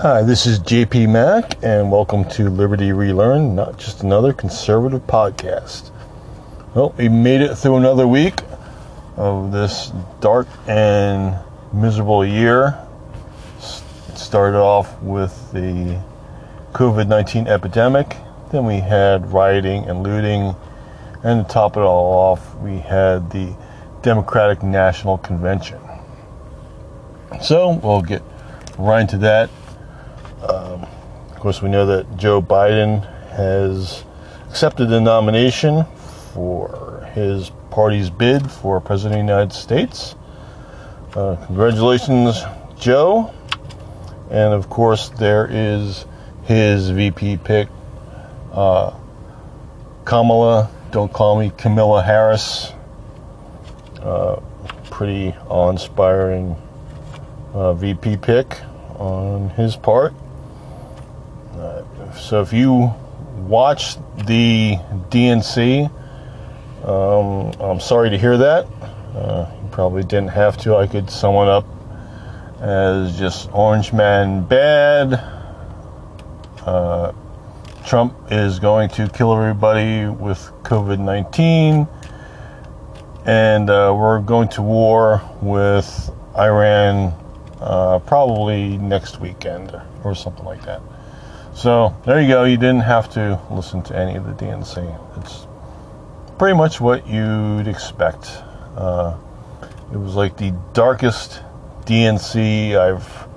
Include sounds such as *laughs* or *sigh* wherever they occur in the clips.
Hi, this is JP Mac, and welcome to Liberty Relearn, not just another conservative podcast. Well, we made it through another week of this dark and miserable year. It started off with the COVID 19 epidemic, then we had rioting and looting, and to top it all off, we had the Democratic National Convention. So we'll get right into that. Um, of course, we know that Joe Biden has accepted the nomination for his party's bid for President of the United States. Uh, congratulations, Joe. And of course, there is his VP pick, uh, Kamala, don't call me Camilla Harris. Uh, pretty awe inspiring uh, VP pick on his part. So if you watch the DNC, um, I'm sorry to hear that. Uh, you probably didn't have to. I could sum it up as just Orange Man bad. Uh, Trump is going to kill everybody with COVID 19. And uh, we're going to war with Iran uh, probably next weekend or something like that. So there you go. You didn't have to listen to any of the DNC. It's pretty much what you'd expect. Uh, it was like the darkest DNC I've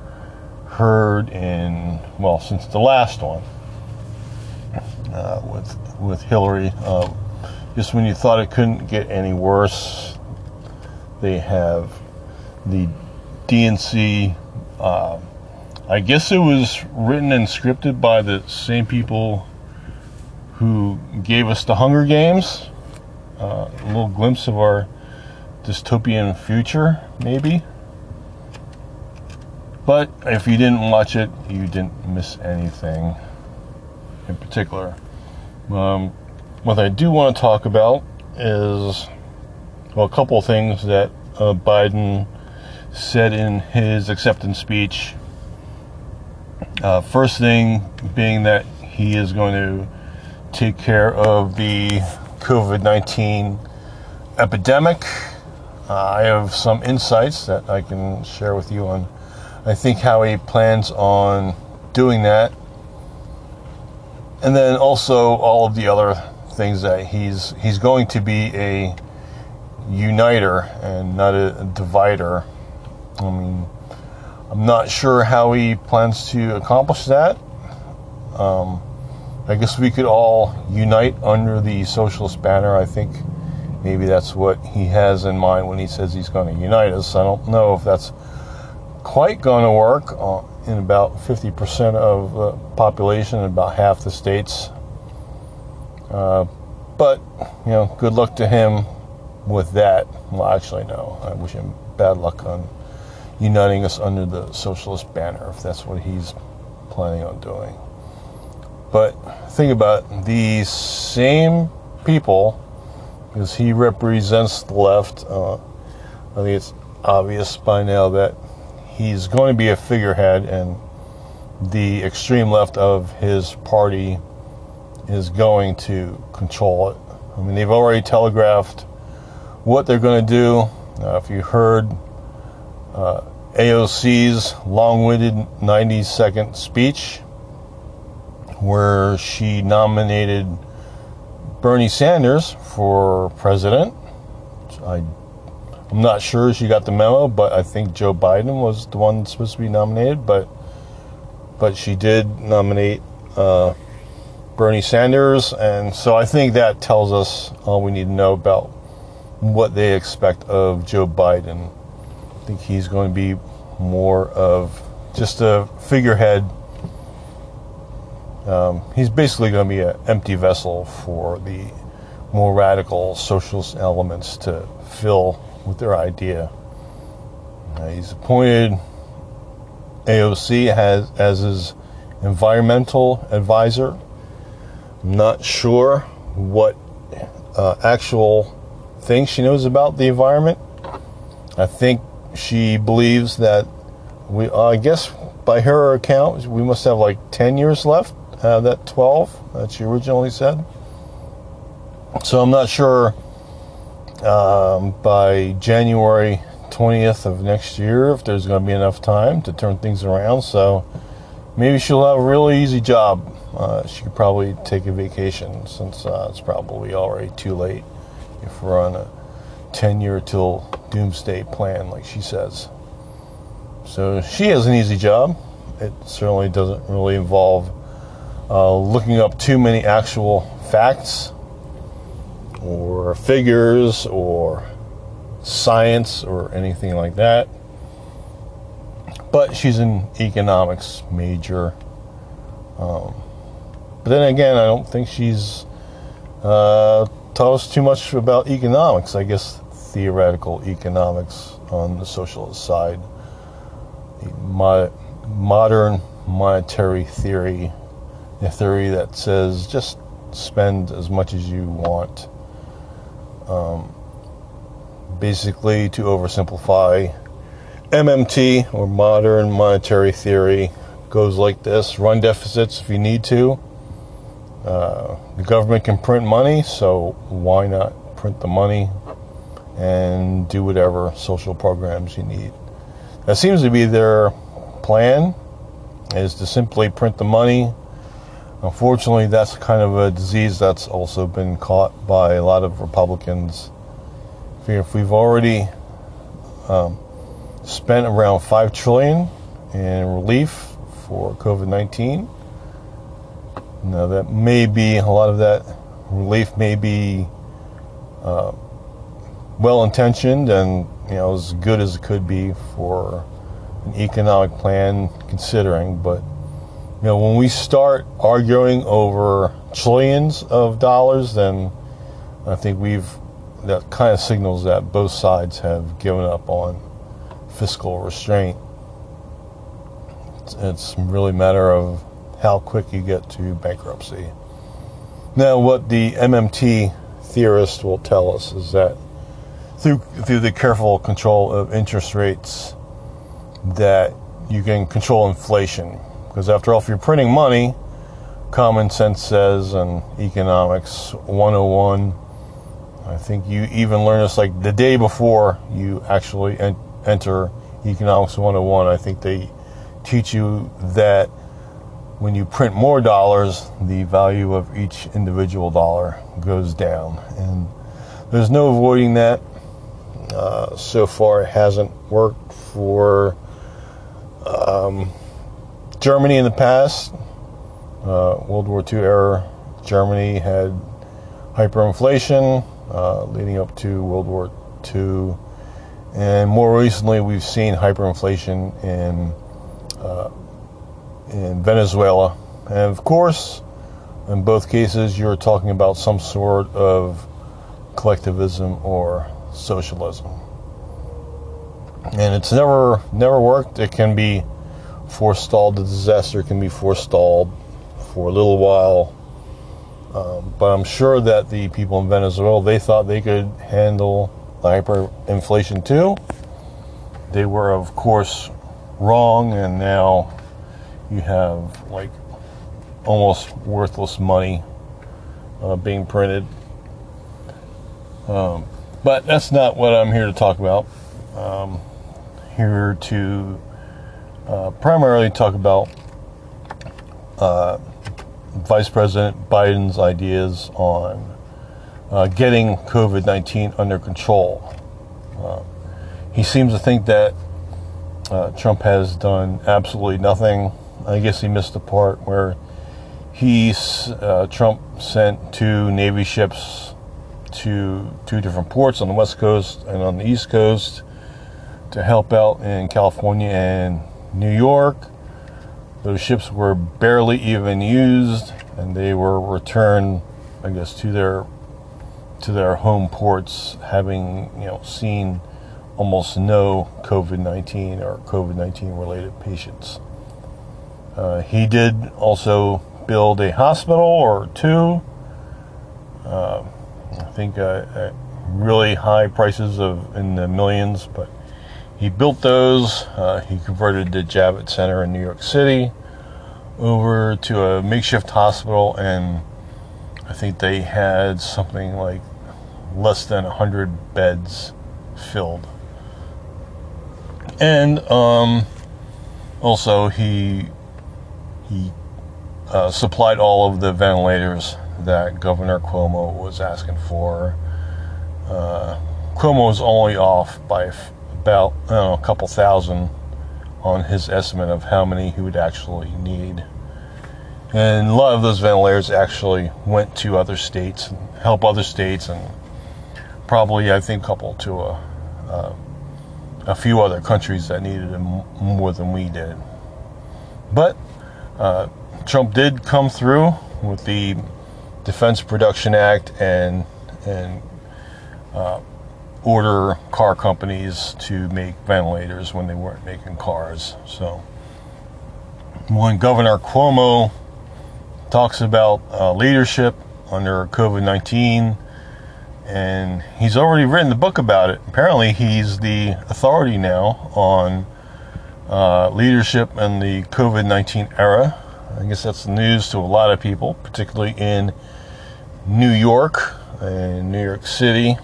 heard in well since the last one uh, with with Hillary. Um, just when you thought it couldn't get any worse, they have the DNC. I guess it was written and scripted by the same people who gave us the Hunger Games. Uh, a little glimpse of our dystopian future, maybe. But if you didn't watch it, you didn't miss anything in particular. Um, what I do want to talk about is, well, a couple of things that uh, Biden said in his acceptance speech. Uh, first thing being that he is going to take care of the COVID 19 epidemic. Uh, I have some insights that I can share with you on, I think, how he plans on doing that. And then also all of the other things that he's he's going to be a uniter and not a divider I mean, I'm not sure how he plans to accomplish that. Um, I guess we could all unite under the socialist banner. I think maybe that's what he has in mind when he says he's going to unite us. I don't know if that's quite going to work uh, in about 50% of the population, in about half the states. Uh, but, you know, good luck to him with that. Well, actually, no. I wish him bad luck on uniting us under the socialist banner, if that's what he's planning on doing. But think about these same people, because he represents the left. Uh, I think it's obvious by now that he's going to be a figurehead, and the extreme left of his party is going to control it. I mean, they've already telegraphed what they're going to do. Uh, if you heard uh, AOC's long winded 90 second speech where she nominated Bernie Sanders for president. I, I'm not sure she got the memo, but I think Joe Biden was the one supposed to be nominated. But but she did nominate uh, Bernie Sanders, and so I think that tells us all we need to know about what they expect of Joe Biden think he's going to be more of just a figurehead. Um, he's basically going to be an empty vessel for the more radical socialist elements to fill with their idea. Uh, he's appointed AOC as his environmental advisor. I'm not sure what uh, actual things she knows about the environment. I think she believes that we, uh, I guess by her account, we must have like 10 years left. Uh, that 12 that she originally said. So I'm not sure um, by January 20th of next year if there's going to be enough time to turn things around. So maybe she'll have a really easy job. Uh, she could probably take a vacation since uh, it's probably already too late if we're on a 10 year till doomsday plan, like she says. So she has an easy job. It certainly doesn't really involve uh, looking up too many actual facts or figures or science or anything like that. But she's an economics major. Um, but then again, I don't think she's uh, taught us too much about economics. I guess theoretical economics on the socialist side. The mo- modern monetary theory, a theory that says just spend as much as you want. Um, basically, to oversimplify, MMT or modern monetary theory goes like this run deficits if you need to. Uh, the government can print money, so why not print the money and do whatever social programs you need? That seems to be their plan, is to simply print the money. Unfortunately, that's kind of a disease that's also been caught by a lot of Republicans. If we've already um, spent around five trillion in relief for COVID-19, now that may be a lot of that relief may be uh, well intentioned and you know as good as it could be for an economic plan considering, but you know when we start arguing over trillions of dollars, then I think we've that kind of signals that both sides have given up on fiscal restraint. It's, it's really a matter of how quick you get to bankruptcy. Now, what the MMT theorist will tell us is that through through the careful control of interest rates, that you can control inflation. Because after all, if you're printing money, common sense says, and economics 101, I think you even learn this like the day before you actually en- enter economics 101. I think they teach you that when you print more dollars, the value of each individual dollar goes down. And there's no avoiding that. Uh, so far, it hasn't worked for um, Germany in the past. Uh, World War II era Germany had hyperinflation uh, leading up to World War II. And more recently, we've seen hyperinflation in uh, in Venezuela. And of course, in both cases, you're talking about some sort of collectivism or socialism. And it's never never worked. It can be forestalled. The disaster can be forestalled for a little while. Um, but I'm sure that the people in Venezuela they thought they could handle hyperinflation too. They were, of course, wrong, and now you have like almost worthless money uh, being printed. Um, but that's not what I'm here to talk about. Um, here to uh, primarily talk about uh, Vice President Biden's ideas on uh, getting COVID 19 under control. Uh, he seems to think that uh, Trump has done absolutely nothing I guess he missed the part where he's uh, Trump sent two Navy ships to two different ports on the West Coast and on the East Coast to help out in California and New York. Those ships were barely even used, and they were returned, I guess, to their to their home ports, having you know seen almost no COVID nineteen or COVID nineteen related patients. Uh, he did also build a hospital or two. Uh, I think uh, really high prices of in the millions, but he built those. Uh, he converted the Javits Center in New York City over to a makeshift hospital, and I think they had something like less than 100 beds filled. And um, also, he he uh, supplied all of the ventilators that Governor Cuomo was asking for. Uh, Cuomo was only off by about know, a couple thousand on his estimate of how many he would actually need. And a lot of those ventilators actually went to other states and help other states, and probably I think a couple to a, uh, a few other countries that needed them more than we did. But uh, Trump did come through with the Defense Production Act and and uh, order car companies to make ventilators when they weren't making cars. So when Governor Cuomo talks about uh, leadership under COVID 19, and he's already written the book about it. Apparently, he's the authority now on uh, leadership in the COVID 19 era. I guess that's news to a lot of people, particularly in New York and New York City.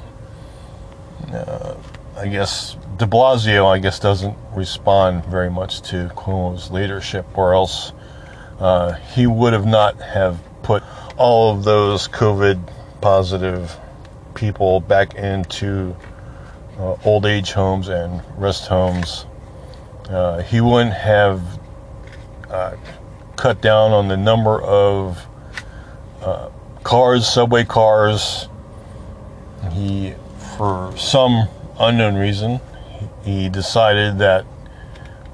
Uh, I guess de Blasio, I guess, doesn't respond very much to Cuomo's leadership, or else uh, he would have not have put all of those COVID positive people back into uh, old age homes and rest homes. Uh, he wouldn't have uh, cut down on the number of uh, cars, subway cars. He, for some unknown reason, he decided that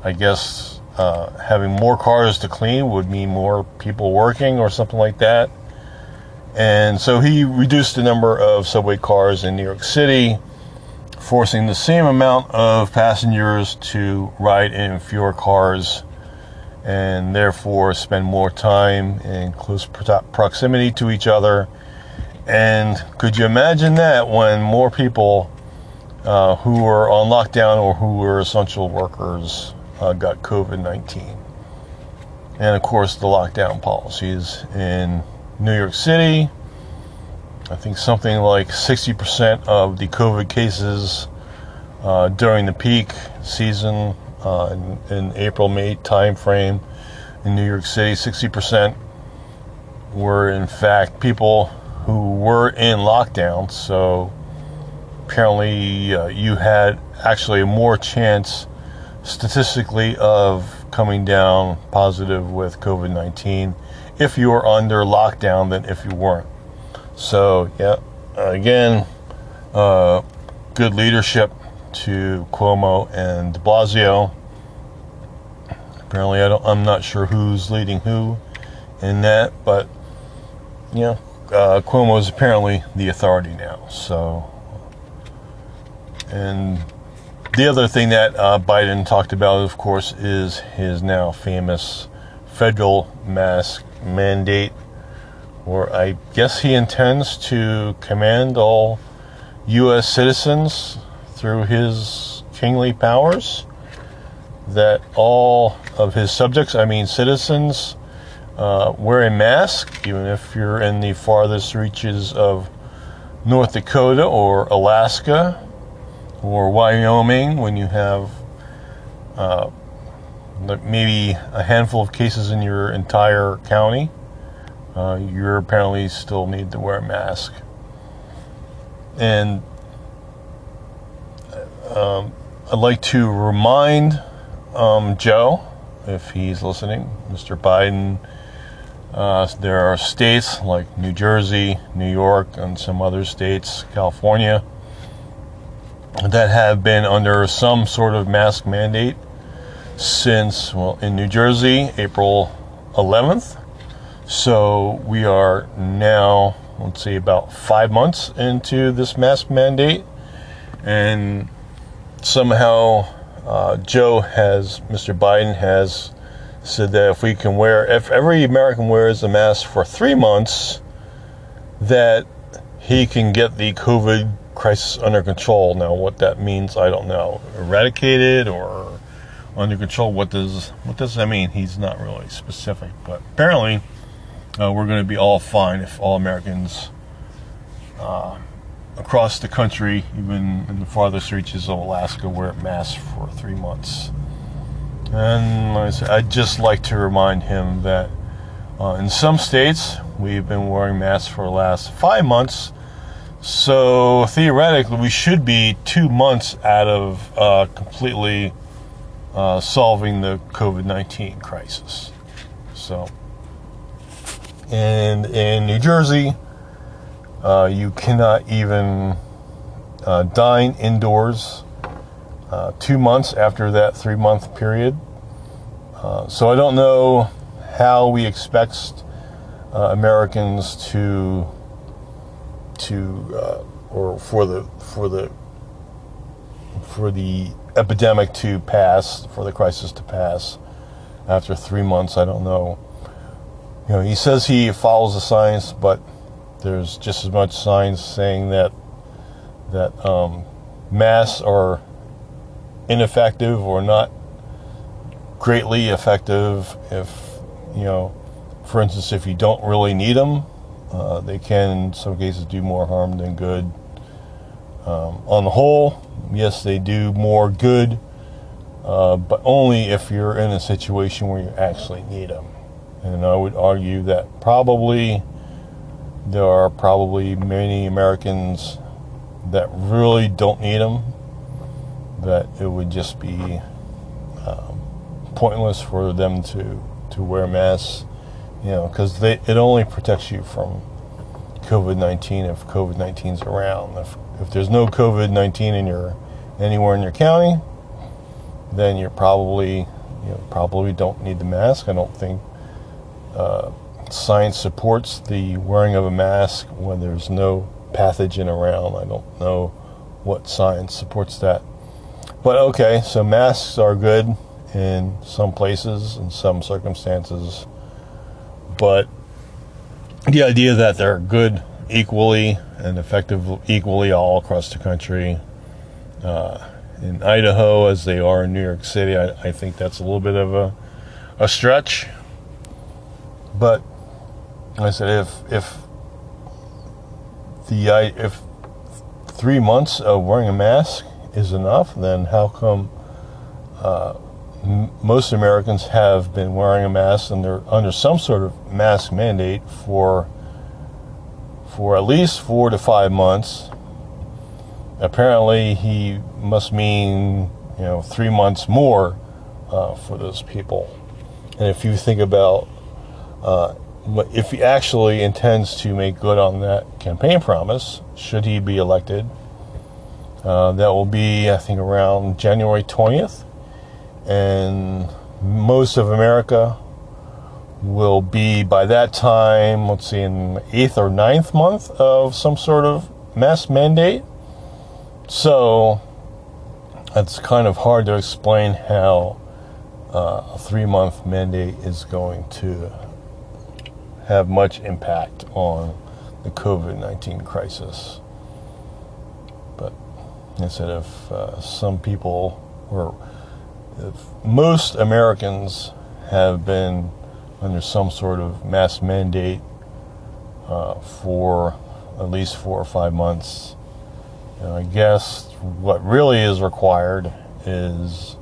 I guess uh, having more cars to clean would mean more people working or something like that. And so he reduced the number of subway cars in New York City, forcing the same amount of passengers to ride in fewer cars and therefore spend more time in close proximity to each other. And could you imagine that when more people uh, who were on lockdown or who were essential workers uh, got COVID 19? And of course, the lockdown policies in New York City. I think something like 60% of the COVID cases uh, during the peak season uh, in, in, April May timeframe in New York City. 60% were in fact people who were in lockdown. So apparently, uh, you had actually more chance statistically of coming down positive with COVID 19 if you were under lockdown than if you weren't. So, yeah, again, uh, good leadership to Cuomo and de Blasio. Apparently, I I'm not sure who's leading who in that, but yeah, uh, Cuomo is apparently the authority now. So, and the other thing that uh, Biden talked about, of course, is his now famous federal mask mandate, or I guess he intends to command all U.S. citizens through his kingly powers that all of his subjects, I mean citizens, uh, wear a mask, even if you're in the farthest reaches of North Dakota or Alaska or Wyoming when you have uh, maybe a handful of cases in your entire county, uh, you apparently still need to wear a mask. And um, I'd like to remind um, Joe, if he's listening, Mr. Biden. Uh, there are states like New Jersey, New York, and some other states, California, that have been under some sort of mask mandate since, well, in New Jersey, April 11th. So we are now, let's see, about five months into this mask mandate. And somehow uh, Joe has, Mr. Biden has said that if we can wear, if every American wears a mask for three months, that he can get the COVID crisis under control. Now, what that means, I don't know. Eradicated or under control? What does what does that mean? He's not really specific, but apparently, uh, we're going to be all fine if all Americans uh, across the country, even in the farthest reaches of Alaska, wear masks for three months. And like I said, I'd just like to remind him that uh, in some states, we've been wearing masks for the last five months. So theoretically, we should be two months out of uh, completely uh, solving the COVID 19 crisis. So, and in New Jersey, uh, you cannot even uh, dine indoors uh, two months after that three month period. Uh, so I don't know how we expect uh, Americans to to uh, or for the for the for the epidemic to pass, for the crisis to pass after three months. I don't know. You know, he says he follows the science, but there's just as much science saying that that um, masks are ineffective or not greatly effective if you know for instance if you don't really need them uh, they can in some cases do more harm than good. Um, on the whole yes they do more good uh, but only if you're in a situation where you actually need them and i would argue that probably there are probably many Americans that really don't need them, that it would just be um, pointless for them to, to wear masks, you know, because it only protects you from COVID 19 if COVID 19 is around. If, if there's no COVID 19 in your anywhere in your county, then you're probably you know, probably don't need the mask. I don't think uh, science supports the wearing of a mask when there's no pathogen around. I don't know what science supports that. But okay, so masks are good in some places, in some circumstances. But the idea that they're good equally and effective equally all across the country, uh, in Idaho as they are in New York City, I, I think that's a little bit of a, a stretch. But I said, if if the if three months of wearing a mask is enough, then how come uh, m- most Americans have been wearing a mask and they're under some sort of mask mandate for for at least four to five months? Apparently, he must mean you know three months more uh, for those people. And if you think about uh, if he actually intends to make good on that campaign promise, should he be elected, uh, that will be, I think, around January 20th. And most of America will be, by that time, let's see, in eighth or ninth month of some sort of mass mandate. So it's kind of hard to explain how uh, a three month mandate is going to have much impact on the COVID 19 crisis. But instead of uh, some people, or most Americans have been under some sort of mass mandate uh, for at least four or five months. And I guess what really is required is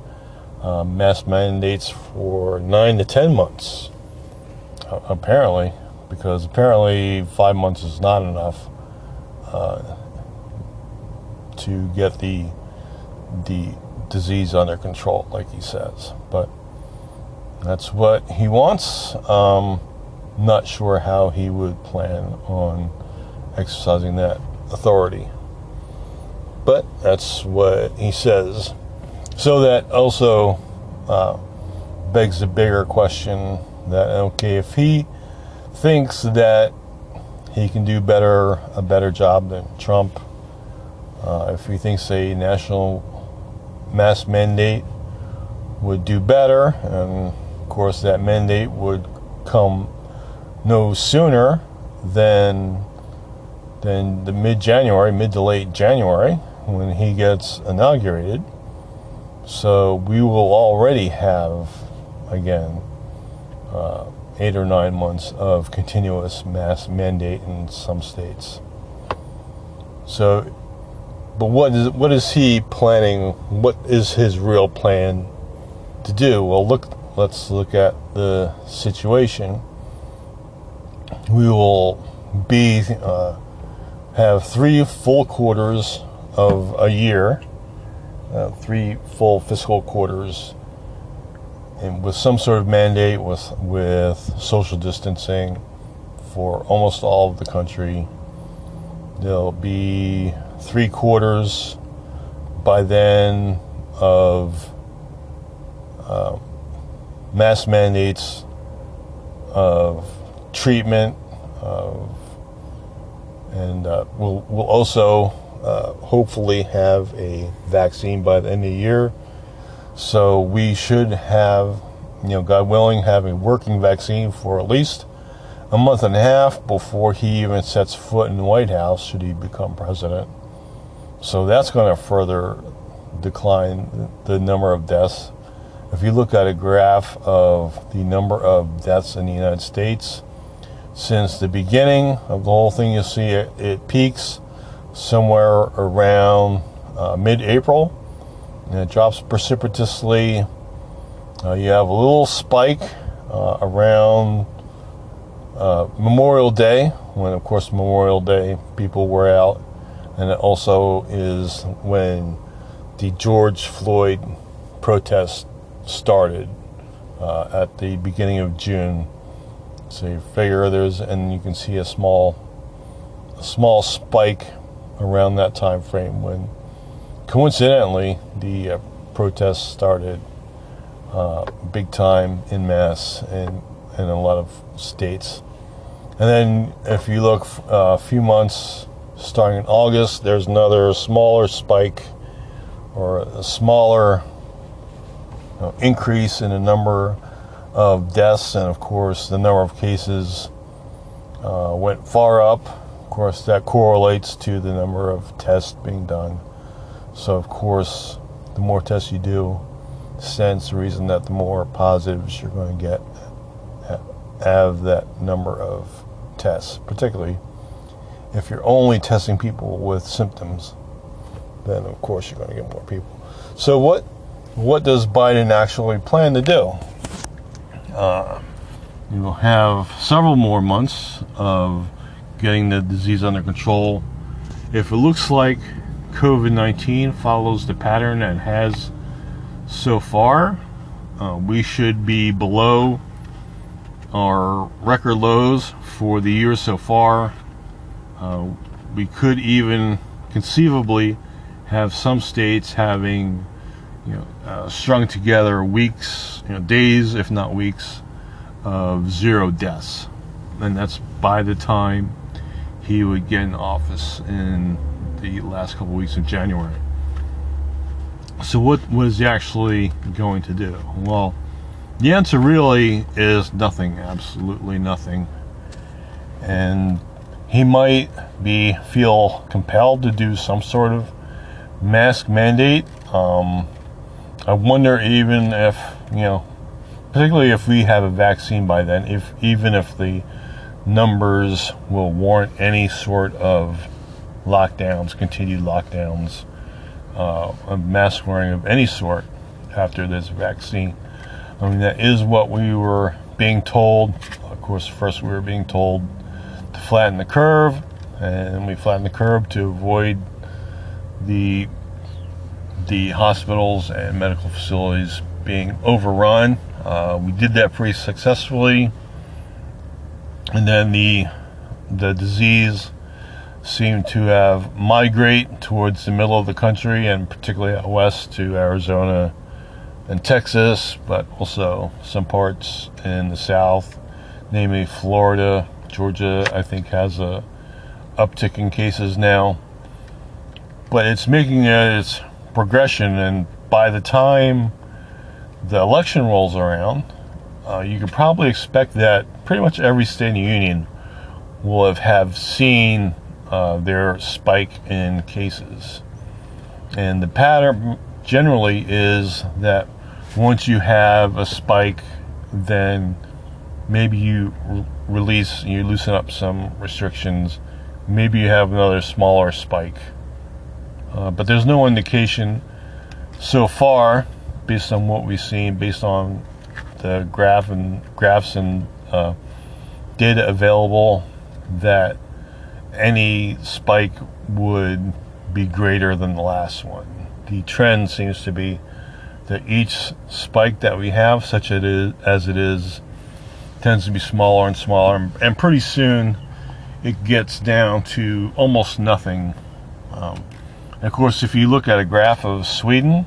uh, mass mandates for nine to ten months apparently, because apparently five months is not enough uh, to get the the disease under control, like he says. But that's what he wants. Um, not sure how he would plan on exercising that authority. But that's what he says. So that also uh, begs a bigger question that okay, if he thinks that he can do better a better job than Trump, uh, if he thinks a national mass mandate would do better, and of course that mandate would come no sooner than than the mid January, mid to late January, when he gets inaugurated. So we will already have, again, uh, eight or nine months of continuous mask mandate in some states. So, but what is what is he planning? What is his real plan to do? Well, look. Let's look at the situation. We will be uh, have three full quarters of a year, uh, three full fiscal quarters, and with some sort of mandate with with social distancing for almost all of the country. There'll be three quarters by then of uh, mass mandates of treatment of and uh, we'll we'll also uh, hopefully have a vaccine by the end of the year. So we should have, you know, God willing, have a working vaccine for at least a month and a half before he even sets foot in the White House, should he become president. So that's going to further decline the number of deaths. If you look at a graph of the number of deaths in the United States, since the beginning of the whole thing. You see it, it peaks somewhere around uh, mid April and it drops precipitously. Uh, you have a little spike uh, around uh, Memorial Day, when, of course, Memorial Day people were out, and it also is when the George Floyd protest started uh, at the beginning of June so you figure there's, and you can see a small, a small spike around that time frame when, coincidentally, the uh, protests started uh, big time in mass in in a lot of states. And then if you look uh, a few months starting in August, there's another smaller spike or a smaller you know, increase in the number of deaths, and of course, the number of cases uh, went far up. Of course, that correlates to the number of tests being done. So, of course, the more tests you do, the reason that the more positives you're going to get have that number of tests, particularly if you're only testing people with symptoms, then of course you're going to get more people. So what what does Biden actually plan to do? uh, you will have several more months of getting the disease under control. If it looks like COVID 19 follows the pattern that has so far, uh, we should be below our record lows for the year so far. Uh, we could even conceivably have some states having you know, uh, strung together weeks, you know, days, if not weeks, of zero deaths. And that's by the time he would get in office in the last couple weeks of January. So, what was he actually going to do? Well, the answer really is nothing, absolutely nothing. And he might be feel compelled to do some sort of mask mandate. Um, I wonder even if, you know, particularly if we have a vaccine by then, if even if the numbers will warrant any sort of lockdowns, continued lockdowns, uh, mask wearing of any sort after this vaccine. I mean, that is what we were being told. Of course, first we were being told to flatten the curve, and we flattened the curve to avoid the the hospitals and medical facilities being overrun. Uh, we did that pretty successfully, and then the the disease seemed to have migrate towards the middle of the country and particularly out west to Arizona and Texas, but also some parts in the south, namely Florida, Georgia. I think has a uptick in cases now, but it's making its progression, and by the time the election rolls around, uh, you could probably expect that pretty much every state in the union will have, have seen uh, their spike in cases. And the pattern generally is that once you have a spike, then maybe you re- release, you loosen up some restrictions, maybe you have another smaller spike. Uh, but there's no indication so far, based on what we've seen, based on the graph and graphs and uh, data available, that any spike would be greater than the last one. The trend seems to be that each spike that we have, such it is, as it is, tends to be smaller and smaller, and pretty soon it gets down to almost nothing. Um, of course, if you look at a graph of Sweden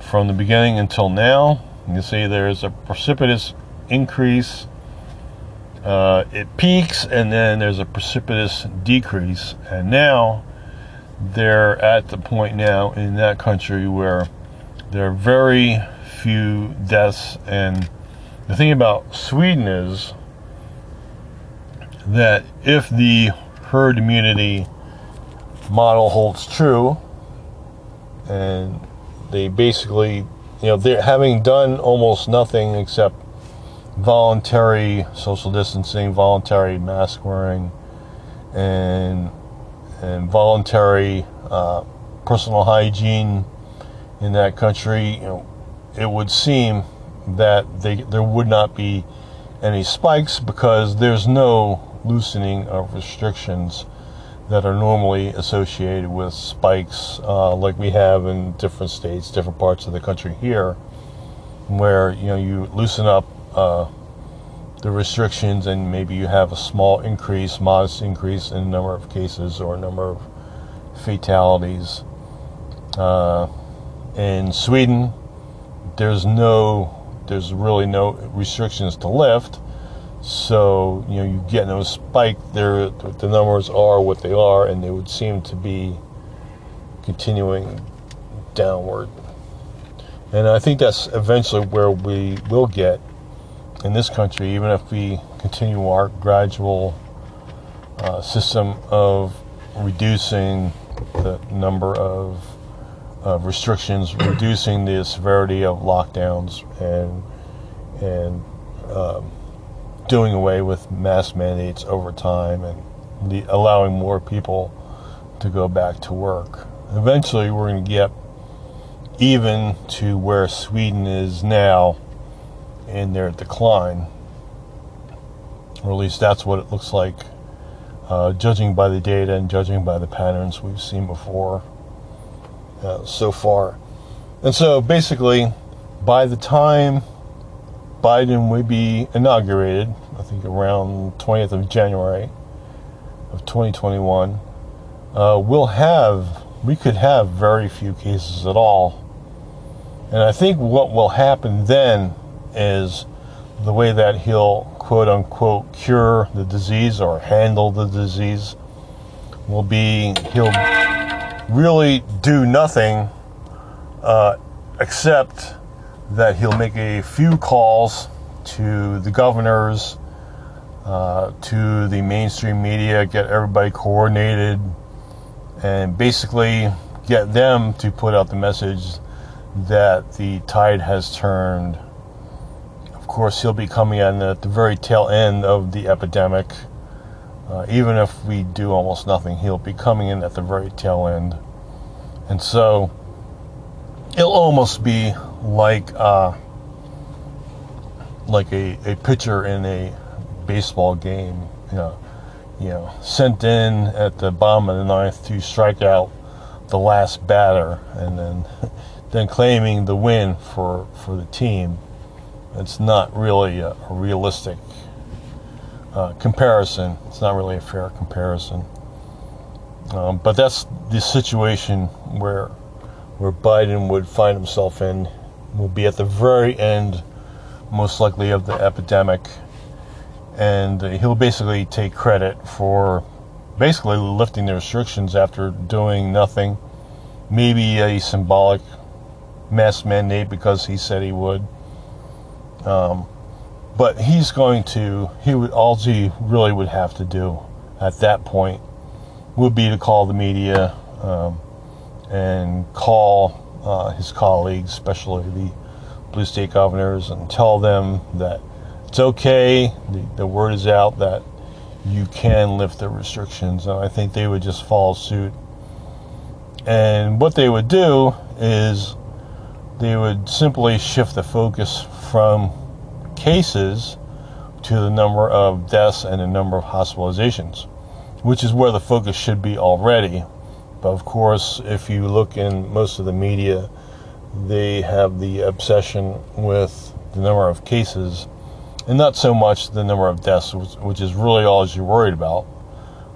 from the beginning until now, you can see there's a precipitous increase. Uh, it peaks and then there's a precipitous decrease. And now they're at the point now in that country where there are very few deaths. And the thing about Sweden is that if the herd immunity model holds true, and they basically, you know, they're having done almost nothing except voluntary social distancing, voluntary mask wearing, and and voluntary uh, personal hygiene in that country. You know, it would seem that they, there would not be any spikes because there's no loosening of restrictions that are normally associated with spikes uh, like we have in different states, different parts of the country here, where you know you loosen up uh, the restrictions and maybe you have a small increase, modest increase in number of cases or number of fatalities. Uh, in Sweden, there's no, there's really no restrictions to lift so you know you get no spike. There, the numbers are what they are, and they would seem to be continuing downward. And I think that's eventually where we will get in this country, even if we continue our gradual uh, system of reducing the number of, of restrictions, *clears throat* reducing the severity of lockdowns, and and um, doing away with mask mandates over time and the, allowing more people to go back to work. Eventually, we're going to get even to where Sweden is now in their decline, or at least that's what it looks like, uh, judging by the data and judging by the patterns we've seen before uh, so far. And so basically, by the time Biden would be inaugurated, I think around 20th of January of 2021, uh, we'll have, we could have very few cases at all. And I think what will happen then is the way that he'll quote unquote cure the disease or handle the disease will be he'll really do nothing uh, except that he'll make a few calls to the governors, uh, to the mainstream media, get everybody coordinated, and basically get them to put out the message that the tide has turned. Course, he'll be coming in at the very tail end of the epidemic. Uh, even if we do almost nothing, he'll be coming in at the very tail end. And so it'll almost be like uh, like a, a pitcher in a baseball game, you know, you know, sent in at the bottom of the ninth to strike out the last batter, and then *laughs* then claiming the win for for the team. It's not really a, a realistic uh, comparison. It's not really a fair comparison. Um, but that's the situation where where Biden would find himself in will be at the very end, most likely, of the epidemic. And he'll basically take credit for basically lifting the restrictions after doing nothing. Maybe a symbolic mass mandate because he said he would. Um, but he's going to, he would, all he really would have to do at that point would be to call the media um, and call uh, his colleagues, especially the blue state governors, and tell them that it's okay. The, the word is out that you can lift the restrictions, and I think they would just follow suit. And what they would do is they would simply shift the focus from cases to the number of deaths and the number of hospitalizations, which is where the focus should be already. But of course, if you look in most of the media, they have the obsession with the number of cases and not so much the number of deaths, which is really all you're worried about,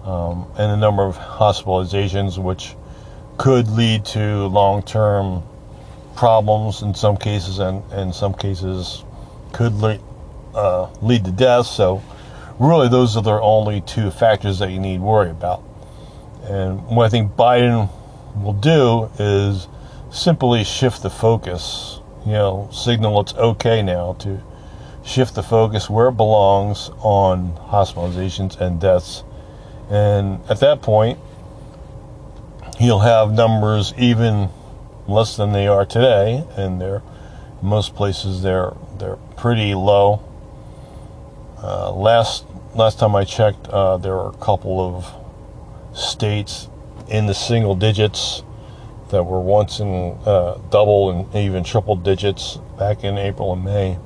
um, and the number of hospitalizations, which could lead to long term problems in some cases, and in some cases could lead, uh, lead to death. So, really, those are the only two factors that you need to worry about. And what I think Biden will do is simply shift the focus, you know, signal it's okay now to shift the focus where it belongs on hospitalizations and deaths. And at that point, he'll have numbers even less than they are today, and they're most places they're they're pretty low. Uh, last last time I checked, uh, there were a couple of states in the single digits that were once in uh, double and even triple digits back in April and May,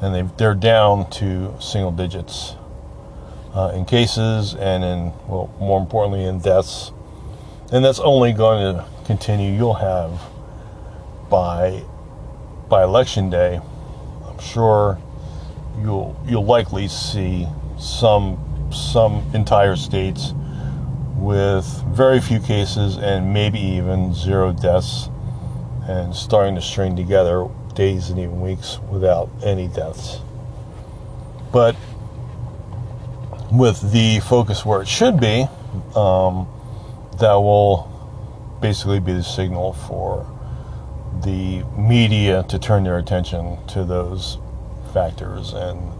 and they they're down to single digits uh, in cases and in well, more importantly, in deaths, and that's only going to continue. You'll have by by election day, I'm sure you'll you'll likely see some some entire states with very few cases and maybe even zero deaths and starting to string together days and even weeks without any deaths. But with the focus where it should be, um, that will basically be the signal for the media to turn their attention to those factors, and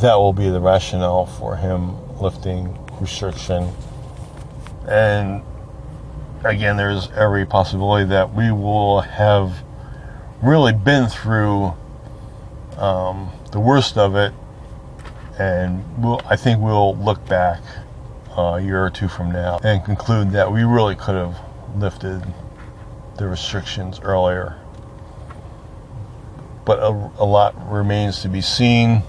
that will be the rationale for him lifting restriction. And again, there's every possibility that we will have really been through um, the worst of it, and we'll, I think we'll look back uh, a year or two from now and conclude that we really could have lifted the restrictions earlier. But a, a lot remains to be seen.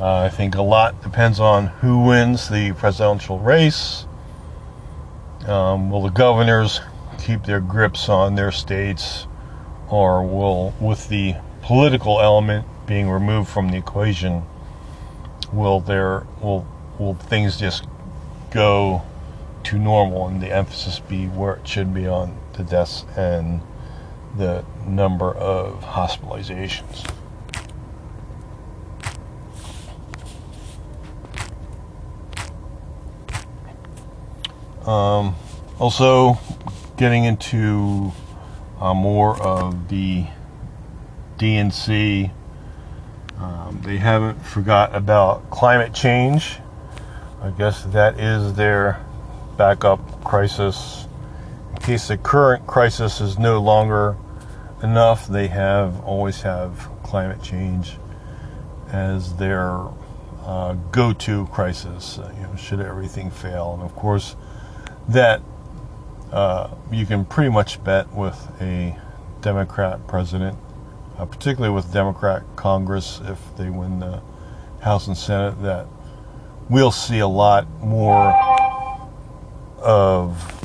Uh, I think a lot depends on who wins the presidential race um, will the governors keep their grips on their states, or will, with the political element being removed from the equation, will there will will things just go to normal and the emphasis be where it should be on the deaths and the number of hospitalizations? Um, also, getting into uh, more of the DNC, um, they haven't forgot about climate change. I guess that is their backup crisis. In case the current crisis is no longer enough, they have always have climate change as their uh, go-to crisis. Uh, you know, should everything fail, and of course that uh, you can pretty much bet with a Democrat president, uh, particularly with Democrat Congress, if they win the House and Senate, that we'll see a lot more of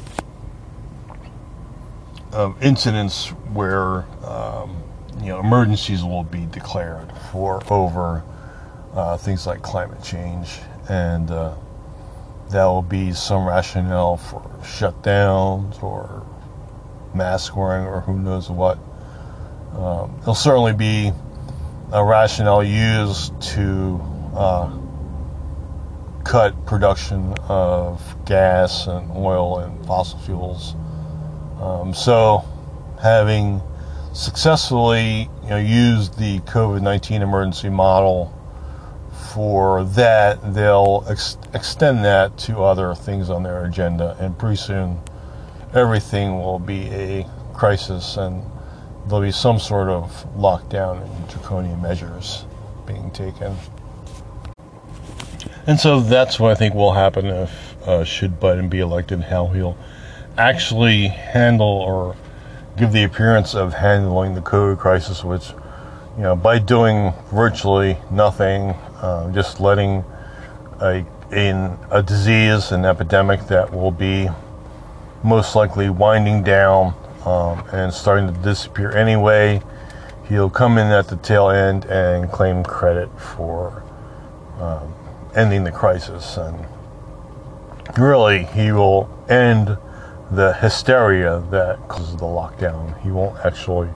of incidents where um, you know emergencies will be declared for over uh, things like climate change and uh, that will be some rationale for shutdowns or mask wearing or who knows what. Um, there'll certainly be a rationale used to uh, cut production of gas and oil and fossil fuels. Um, so, having successfully you know, used the COVID 19 emergency model for that, they'll ex- extend that to other things on their agenda, and pretty soon everything will be a crisis and there'll be some sort of lockdown and draconian measures being taken. And so that's what I think will happen if, uh, should Biden be elected, how he'll actually handle or give the appearance of handling the COVID crisis, which, you know, by doing virtually nothing, uh, just letting a, in a disease, an epidemic that will be most likely winding down um, and starting to disappear anyway, he'll come in at the tail end and claim credit for um, ending the crisis. And really, he will end the hysteria that causes the lockdown. He won't actually,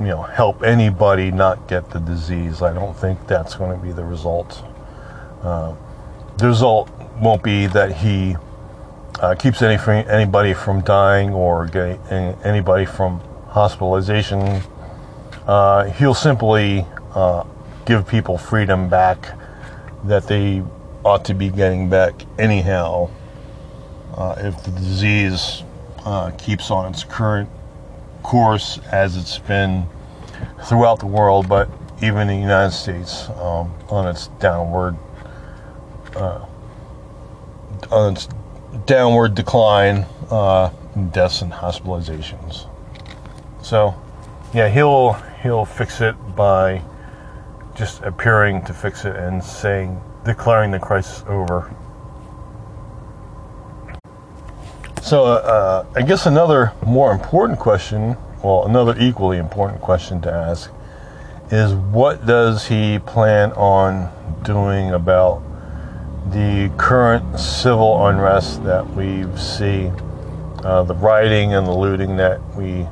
you know, help anybody not get the disease. I don't think that's going to be the result. Uh, the result won't be that he uh, keeps any, anybody from dying or getting anybody from hospitalization. Uh, he'll simply uh, give people freedom back that they ought to be getting back anyhow uh, if the disease uh, keeps on its current course as it's been throughout the world, but even in the United States um, on its downward uh, on its downward decline uh, in deaths and hospitalizations. So, yeah, he'll he'll fix it by just appearing to fix it and saying declaring the crisis over So, uh, I guess another more important question, well, another equally important question to ask is what does he plan on doing about the current civil unrest that we see, uh, the rioting and the looting that we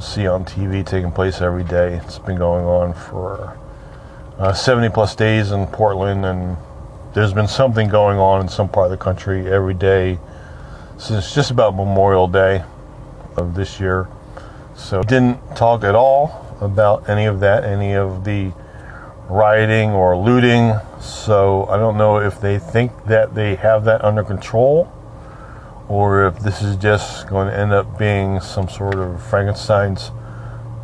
see on TV taking place every day? It's been going on for uh, 70 plus days in Portland, and there's been something going on in some part of the country every day since just about Memorial Day of this year. So didn't talk at all about any of that, any of the rioting or looting. So I don't know if they think that they have that under control or if this is just going to end up being some sort of Frankenstein's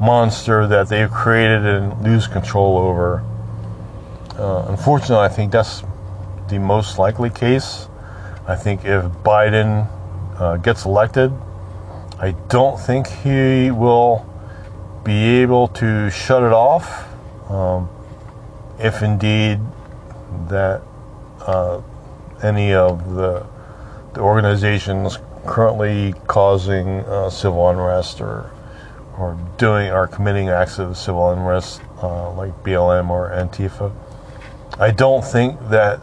monster that they've created and lose control over. Uh, unfortunately, I think that's the most likely case. I think if Biden uh, gets elected, I don't think he will be able to shut it off. Um, if indeed that uh, any of the, the, organizations currently causing uh, civil unrest or or doing or committing acts of civil unrest uh, like BLM or Antifa, I don't think that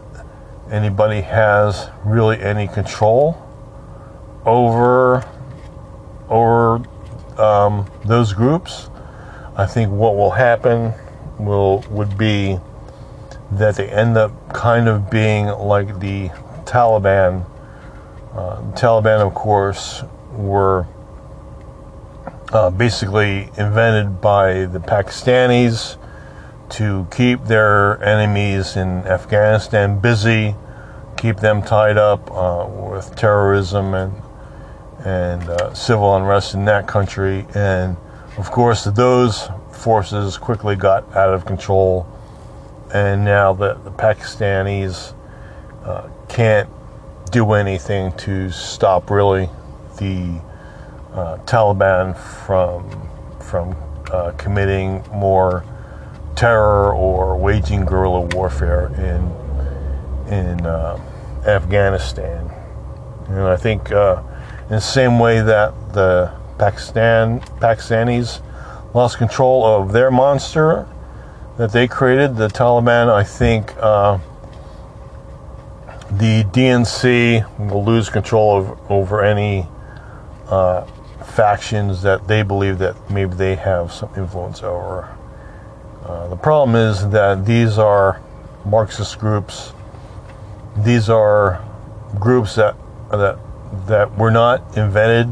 anybody has really any control over over um, those groups, I think what will happen will would be that they end up kind of being like the Taliban. Uh, the Taliban, of course, were uh, basically invented by the Pakistanis to keep their enemies in Afghanistan busy, keep them tied up uh, with terrorism and and uh, civil unrest in that country. And of course, those forces quickly got out of control, and now the, the Pakistanis uh, can't do anything to stop really the uh, Taliban from from uh, committing more terror or waging guerrilla warfare in in uh, Afghanistan. And I think uh, in the same way that the Pakistan Pakistanis lost control of their monster that they created, the Taliban, I think uh, the DNC will lose control of, over any uh, factions that they believe that maybe they have some influence over. Uh, the problem is that these are Marxist groups. These are groups that that that were not invented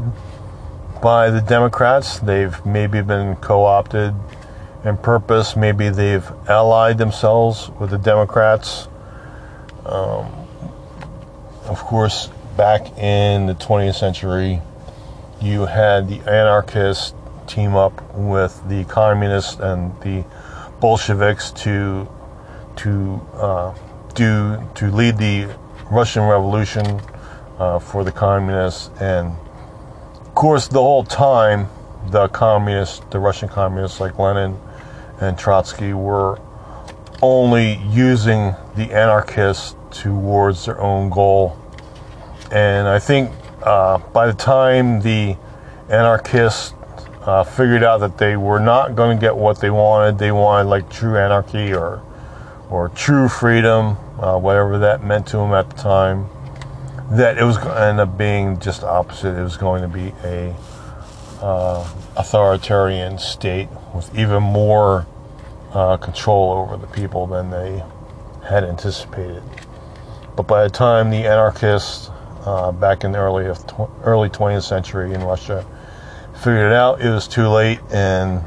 by the Democrats. They've maybe been co opted and purpose. Maybe they've allied themselves with the Democrats. Um, of course, back in the 20th century, you had the anarchists team up with the communists and the Bolsheviks to to uh, do to lead the Russian Revolution uh, for the communists, and of course, the whole time, the communists, the Russian communists like Lenin and Trotsky, were only using the anarchists towards their own goal. And I think uh, by the time the anarchists uh, figured out that they were not going to get what they wanted, they wanted like true anarchy or or true freedom, uh, whatever that meant to them at the time, that it was going to end up being just opposite. It was going to be a uh, authoritarian state with even more uh, control over the people than they had anticipated. But by the time the anarchists uh, back in the early early 20th century in Russia figured it out, it was too late, and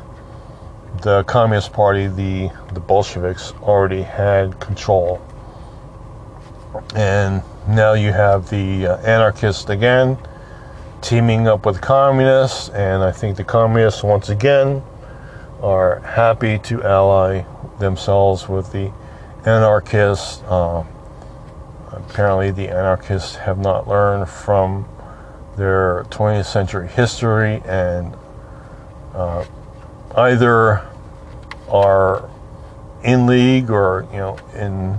the Communist Party, the the Bolsheviks, already had control. And now you have the uh, anarchists again teaming up with communists, and I think the communists once again are happy to ally themselves with the anarchists. Uh, apparently, the anarchists have not learned from their 20th century history and uh, either are in league or you know in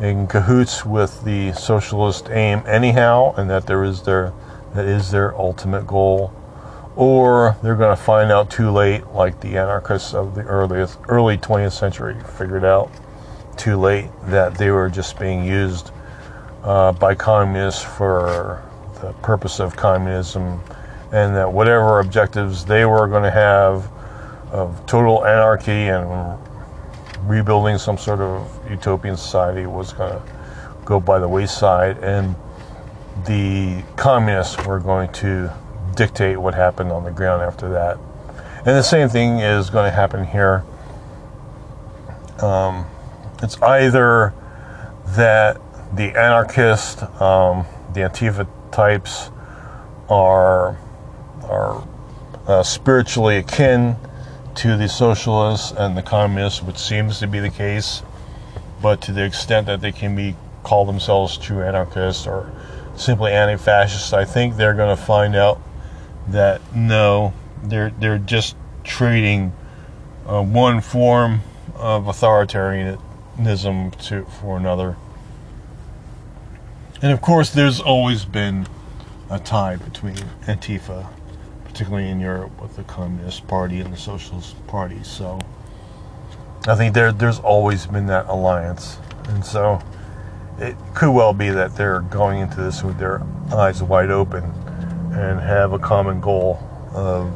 in cahoots with the socialist aim anyhow, and that there is their that is their ultimate goal, or they're going to find out too late, like the anarchists of the earliest early 20th century figured out too late that they were just being used uh, by communists for the purpose of communism, and that whatever objectives they were going to have of total anarchy and rebuilding some sort of utopian society was going to go by the wayside, and the communists were going to dictate what happened on the ground after that. And the same thing is going to happen here. Um, it's either that the anarchist, um, the Antifa types, are are uh, spiritually akin to the socialists and the communists, which seems to be the case, but to the extent that they can be call themselves true anarchists or simply anti-fascists, I think they're going to find out that no, they're they're just trading uh, one form of authoritarianism to for another. And of course, there's always been a tie between Antifa particularly in Europe with the Communist Party and the Socialist Party. So I think there there's always been that alliance, and so it could well be that they're going into this with their eyes wide open and have a common goal of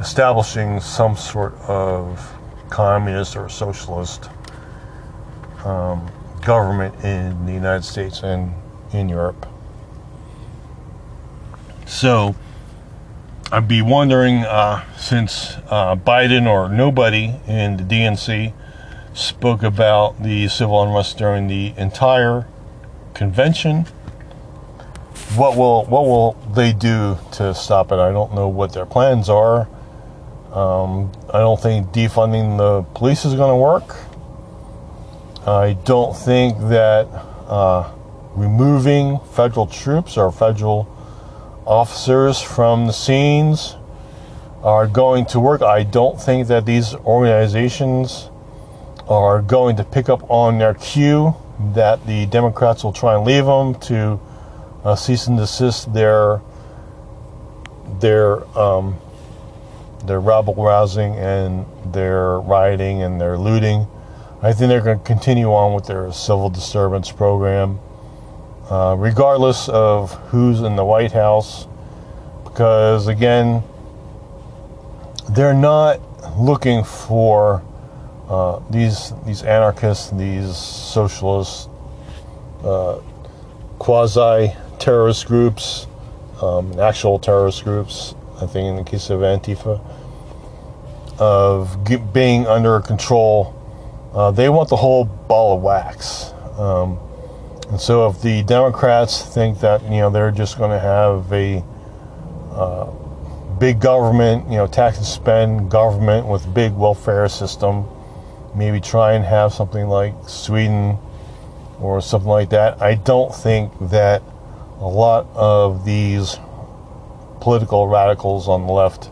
establishing some sort of communist or socialist um, government in the United States and in Europe. So I'd be wondering uh, since uh, Biden or nobody in the DNC spoke about the civil unrest during the entire convention. What will what will they do to stop it? I don't know what their plans are. Um, I don't think defunding the police is going to work. I don't think that uh, removing federal troops or federal officers from the scenes are going to work. I don't think that these organizations are going to pick up on their cue that the Democrats will try and leave them to uh, cease and desist their their um, their rabble rousing and their rioting and their looting. I think they're going to continue on with their civil disturbance program. Uh, regardless of who's in the White House, because again, they're not looking for uh, these these anarchists, these socialists, uh, quasi terrorist groups, um, actual terrorist groups. I think in the case of Antifa, of get, being under control. Uh, they want the whole ball of wax. Um, and so if the Democrats think that, you know, they're just going to have a uh, big government, you know, tax and spend government with big welfare system, maybe try and have something like Sweden or something like that. I don't think that a lot of these political radicals on the left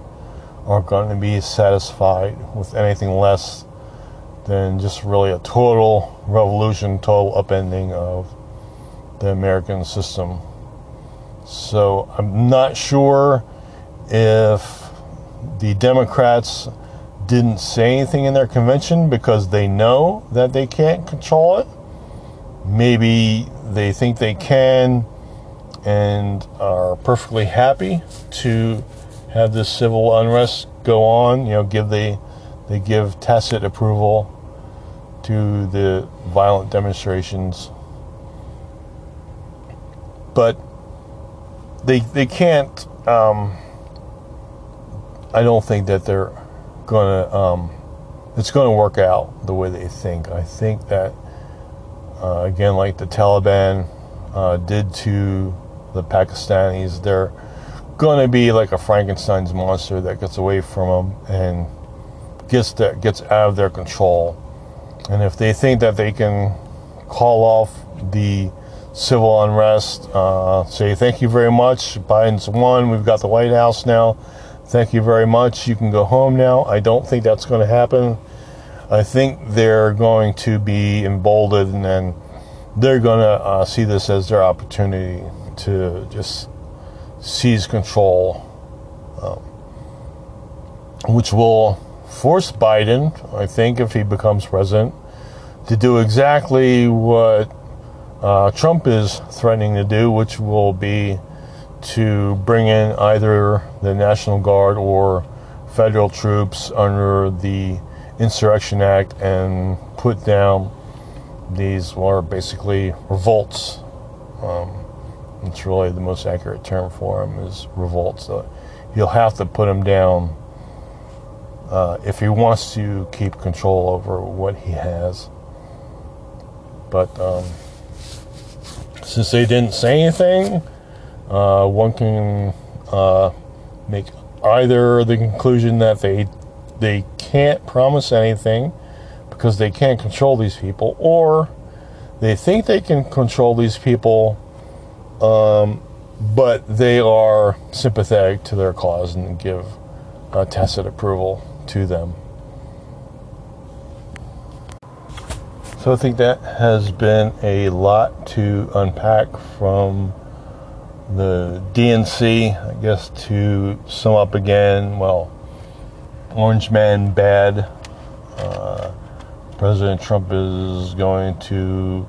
are going to be satisfied with anything less than just really a total revolution, total upending of the American system. So I'm not sure if the Democrats didn't say anything in their convention because they know that they can't control it. Maybe they think they can and are perfectly happy to have this civil unrest go on. You know, give the they give tacit approval to the violent demonstrations, but they they can't. Um, I don't think that they're gonna. Um, it's to work out the way they think. I think that uh, again, like the Taliban uh, did to the Pakistanis, they're to be like a Frankenstein's monster that gets away from them and gets that gets out of their control. And if they think that they can call off the civil unrest, uh, say thank you very much, Biden's won, we've got the White House now. Thank you very much. You can go home now. I don't think that's going to happen. I think they're going to be emboldened and then they're going to uh, see this as their opportunity to just seize control, um, which will force Biden, I think, if he becomes president, to do exactly what uh, Trump is threatening to do, which will be to bring in either the National Guard or federal troops under the Insurrection Act and put down these are basically revolts. Um, it's really the most accurate term for them is revolts. So he'll have to put them down uh, if he wants to keep control over what he has. But um, since they didn't say anything, uh, one can uh, make either the conclusion that they they can't promise anything because they can't control these people, or they think they can control these people, um, but they are sympathetic to their cause and give a tacit approval to them. So I think that has been a lot to unpack from the DNC, I guess to sum up again, well, Orange Man bad. Uh, President Trump is going to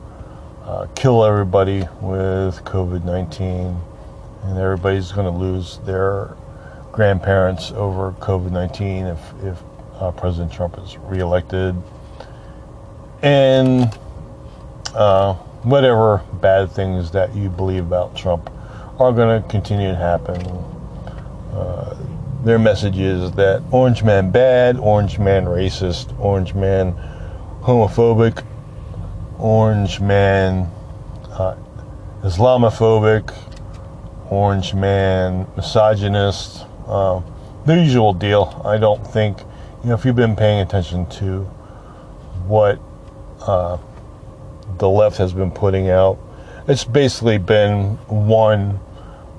uh, kill everybody with COVID 19, and everybody's going to lose their grandparents over COVID 19 if, if uh, President Trump is reelected. And uh, whatever bad things that you believe about Trump are going to continue to happen. Uh, their message is that Orange Man bad, Orange Man racist, Orange Man homophobic, Orange Man uh, Islamophobic, Orange Man misogynist. Uh, the usual deal. I don't think, you know, if you've been paying attention to what uh, the left has been putting out, it's basically been one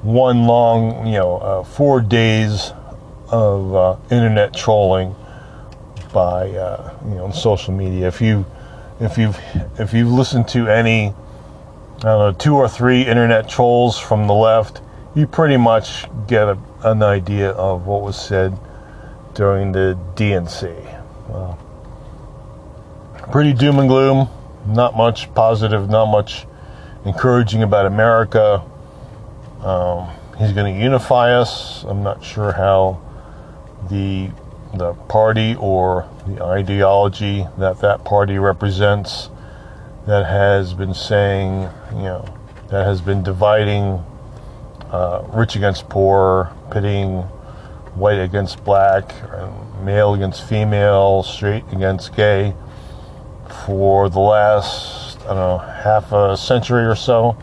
one long, you know, uh, four days of uh, internet trolling by uh, you know social media. If you if you've if you've listened to any I don't know two or three internet trolls from the left, you pretty much get a, an idea of what was said during the DNC. Well, pretty doom and gloom. Not much positive. Not much encouraging about America. Um, he's going to unify us. I'm not sure how the the party or the ideology that that party represents that has been saying, you know, that has been dividing uh, rich against poor, pitting white against black, male against female, straight against gay for the last, I don't know, half a century or so.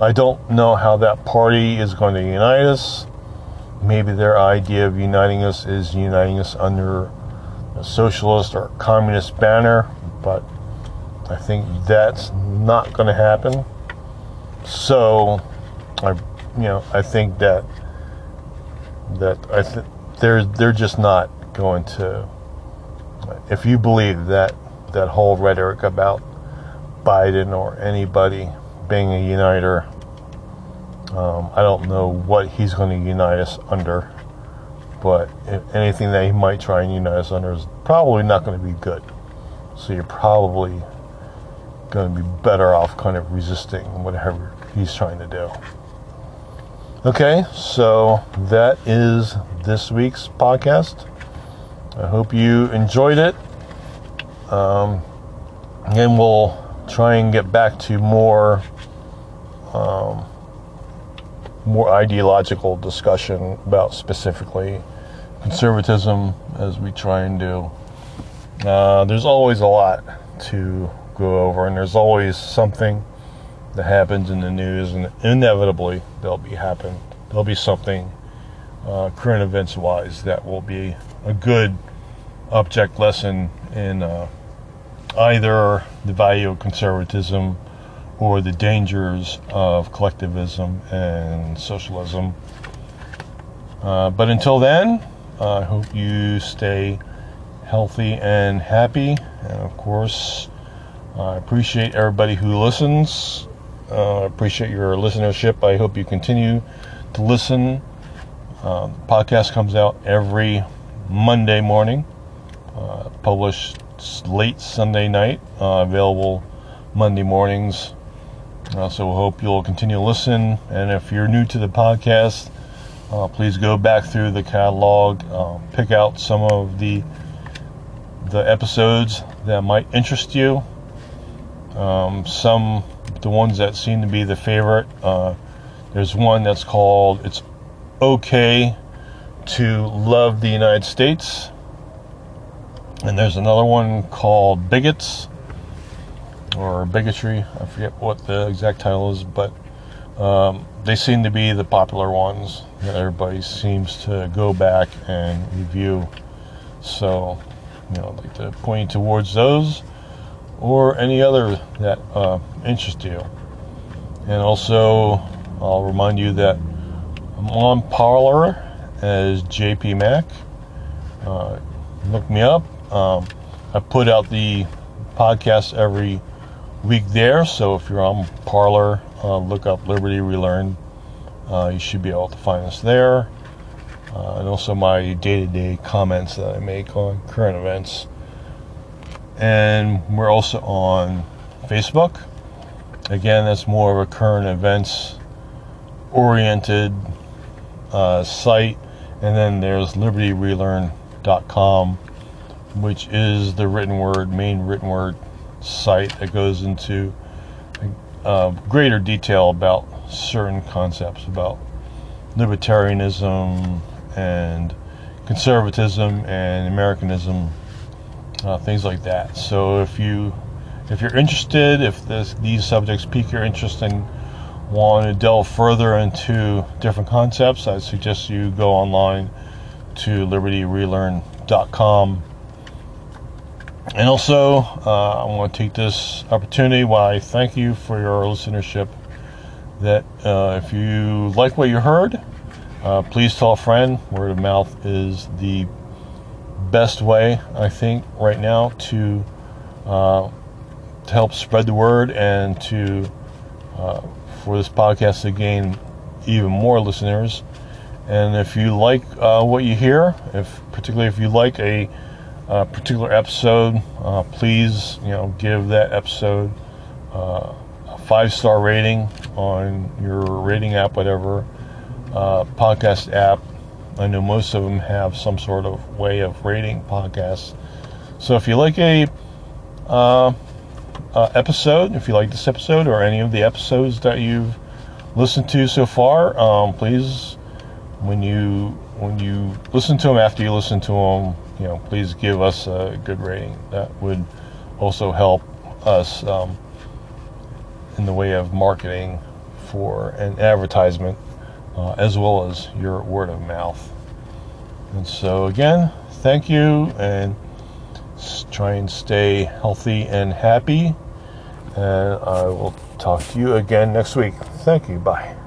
I don't know how that party is going to unite us. Maybe their idea of uniting us is uniting us under a socialist or communist banner, but I think that's not going to happen. So, I, you know, I think that that I th- they're they're just not going to. If you believe that that whole rhetoric about Biden or anybody being a uniter, um, I don't know what he's going to unite us under. But anything that he might try and unite us under is probably not going to be good. So you're probably going to be better off kind of resisting whatever he's trying to do. Okay, so that is this week's podcast. I hope you enjoyed it. Um, and we'll try and get back to more um, more ideological discussion about specifically conservatism as we try and do. Uh, there's always a lot to go over, and there's always something that happens in the news, and inevitably there'll be happen. There'll be something uh, current events wise that will be a good object lesson in uh, either the value of conservatism or the dangers of collectivism and socialism. Uh, but until then, I hope you stay healthy and happy. And of course, I appreciate everybody who listens. Uh, appreciate your listenership. I hope you continue to listen. Uh, podcast comes out every Monday morning, uh, published late Sunday night, uh, available Monday mornings. Uh, so hope you'll continue to listen. And if you're new to the podcast, uh, please go back through the catalog, um, pick out some of the the episodes that might interest you. Um, some the ones that seem to be the favorite. Uh, there's one that's called "It's Okay to Love the United States," and there's another one called "Bigots" or "Bigotry." I forget what the exact title is, but um, they seem to be the popular ones that everybody seems to go back and review. So, you know, I'd like to point towards those or any other that uh, interest you. And also, I'll remind you that I'm on Parler as JP Mac. Uh, look me up. Um, I put out the podcast every week there, so if you're on Parler, uh, look up Liberty Relearn. Uh, you should be able to find us there. Uh, and also my day to day comments that I make on current events and we're also on Facebook. Again, that's more of a current events oriented uh, site. And then there's libertyrelearn.com, which is the written word, main written word site that goes into uh, greater detail about certain concepts about libertarianism and conservatism and Americanism uh, things like that. So if you if you're interested, if this, these subjects pique your interest and want to delve further into different concepts, I suggest you go online to libertyrelearn.com. And also, uh, I want to take this opportunity while I thank you for your listenership. That uh, if you like what you heard, uh, please tell a friend. Word of mouth is the best way, I think, right now to uh, to help spread the word and to uh, for this podcast to gain even more listeners. And if you like uh, what you hear, if particularly if you like a, a particular episode, uh, please you know give that episode uh, a five star rating on your rating app, whatever uh, podcast app I know most of them have some sort of way of rating podcasts. So if you like a uh, uh, episode, if you like this episode or any of the episodes that you've listened to so far, um, please, when you when you listen to them, after you listen to them, you know, please give us a good rating. That would also help us um, in the way of marketing for an advertisement, uh, as well as your word of mouth. And so, again, thank you, and try and stay healthy and happy. And I will talk to you again next week. Thank you. Bye.